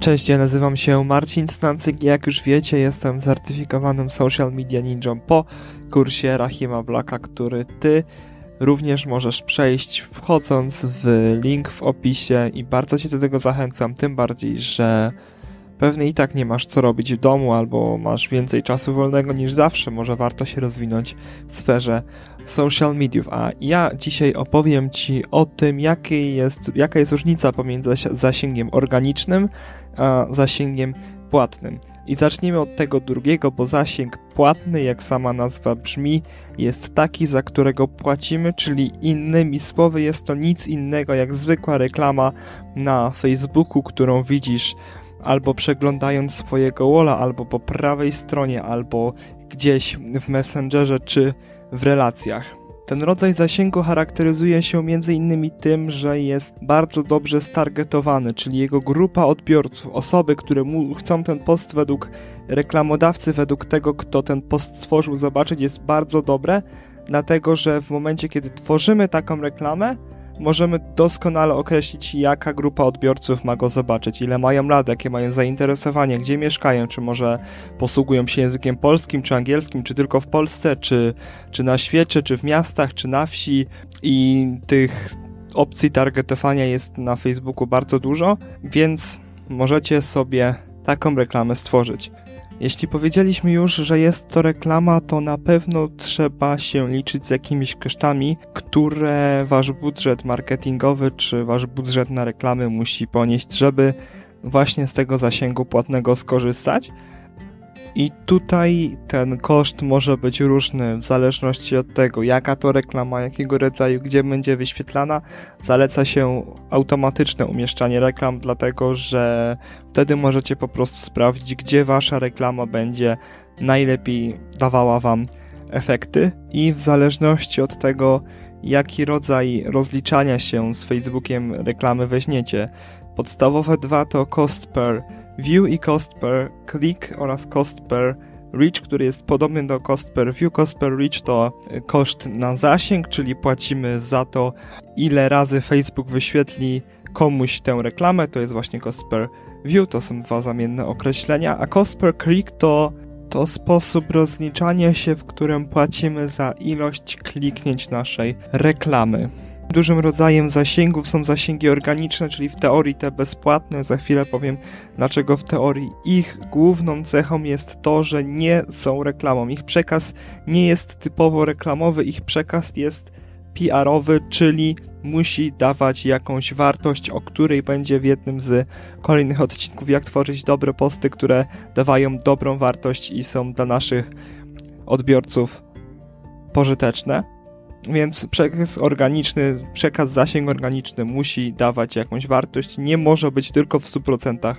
Cześć, ja nazywam się Marcin Stancyk i jak już wiecie, jestem certyfikowanym social media ninją po kursie Rahima Blacka, który ty również możesz przejść wchodząc w link w opisie i bardzo cię do tego zachęcam, tym bardziej, że pewnie i tak nie masz co robić w domu albo masz więcej czasu wolnego niż zawsze, może warto się rozwinąć w sferze social mediów, a ja dzisiaj opowiem Ci o tym, jakie jest, jaka jest różnica pomiędzy zasięgiem organicznym a zasięgiem płatnym. I zacznijmy od tego drugiego, bo zasięg płatny, jak sama nazwa brzmi, jest taki, za którego płacimy, czyli innymi słowy jest to nic innego jak zwykła reklama na Facebooku, którą widzisz albo przeglądając swojego walla, albo po prawej stronie, albo gdzieś w Messengerze, czy w relacjach. Ten rodzaj zasięgu charakteryzuje się m.in. tym, że jest bardzo dobrze stargetowany, czyli jego grupa odbiorców, osoby, które chcą ten post według reklamodawcy, według tego, kto ten post stworzył, zobaczyć, jest bardzo dobre, dlatego że w momencie, kiedy tworzymy taką reklamę, możemy doskonale określić, jaka grupa odbiorców ma go zobaczyć, ile mają lat, jakie mają zainteresowanie, gdzie mieszkają, czy może posługują się językiem polskim, czy angielskim, czy tylko w Polsce, czy, czy na świecie, czy w miastach, czy na wsi i tych opcji targetowania jest na Facebooku bardzo dużo, więc możecie sobie taką reklamę stworzyć. Jeśli powiedzieliśmy już, że jest to reklama, to na pewno trzeba się liczyć z jakimiś kosztami, które wasz budżet marketingowy czy wasz budżet na reklamy musi ponieść, żeby właśnie z tego zasięgu płatnego skorzystać. I tutaj ten koszt może być różny w zależności od tego, jaka to reklama, jakiego rodzaju, gdzie będzie wyświetlana. Zaleca się automatyczne umieszczanie reklam, dlatego że wtedy możecie po prostu sprawdzić, gdzie wasza reklama będzie najlepiej dawała wam efekty i w zależności od tego, jaki rodzaj rozliczania się z Facebookiem reklamy weźmiecie. Podstawowe dwa to cost per view i cost per click oraz cost per reach, który jest podobny do cost per view. Cost per reach to koszt na zasięg, czyli płacimy za to, ile razy Facebook wyświetli komuś tę reklamę, to jest właśnie cost per view, to są dwa zamienne określenia, a cost per click to to sposób rozliczania się, w którym płacimy za ilość kliknięć naszej reklamy. Dużym rodzajem zasięgów są zasięgi organiczne, czyli w teorii te bezpłatne. Za chwilę powiem, dlaczego w teorii ich główną cechą jest to, że nie są reklamą. Ich przekaz nie jest typowo reklamowy, ich przekaz jest PR-owy, czyli musi dawać jakąś wartość, o której będzie w jednym z kolejnych odcinków, jak tworzyć dobre posty, które dawają dobrą wartość i są dla naszych odbiorców pożyteczne. Więc przekaz organiczny, przekaz zasięg organiczny musi dawać jakąś wartość, nie może być tylko w 100%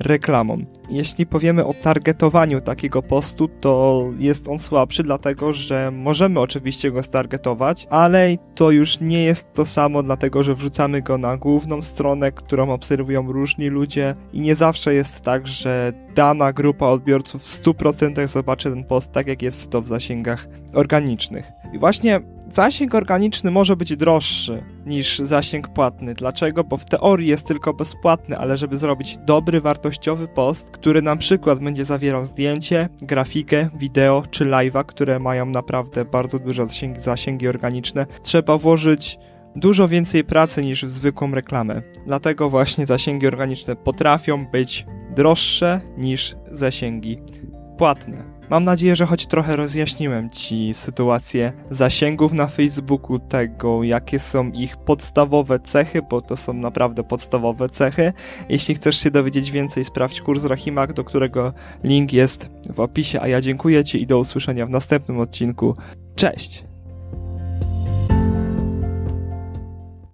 reklamą. Jeśli powiemy o targetowaniu takiego postu, to jest on słabszy, dlatego że możemy oczywiście go stargetować, ale to już nie jest to samo, dlatego że wrzucamy go na główną stronę, którą obserwują różni ludzie i nie zawsze jest tak, że dana grupa odbiorców w 100% zobaczy ten post tak, jak jest to w zasięgach organicznych. I właśnie zasięg organiczny może być droższy niż zasięg płatny. Dlaczego? Bo w teorii jest tylko bezpłatny, ale żeby zrobić dobry, wartościowy post, który na przykład będzie zawierał zdjęcie, grafikę, wideo czy live'a, które mają naprawdę bardzo duże zasięgi, zasięgi organiczne, trzeba włożyć dużo więcej pracy niż w zwykłą reklamę. Dlatego właśnie zasięgi organiczne potrafią być droższe niż zasięgi Mam nadzieję, że choć trochę rozjaśniłem Ci sytuację zasięgów na Facebooku, tego jakie są ich podstawowe cechy, bo to są naprawdę podstawowe cechy. Jeśli chcesz się dowiedzieć więcej, sprawdź kurs Rahimak, do którego link jest w opisie, a ja dziękuję Ci i do usłyszenia w następnym odcinku. Cześć!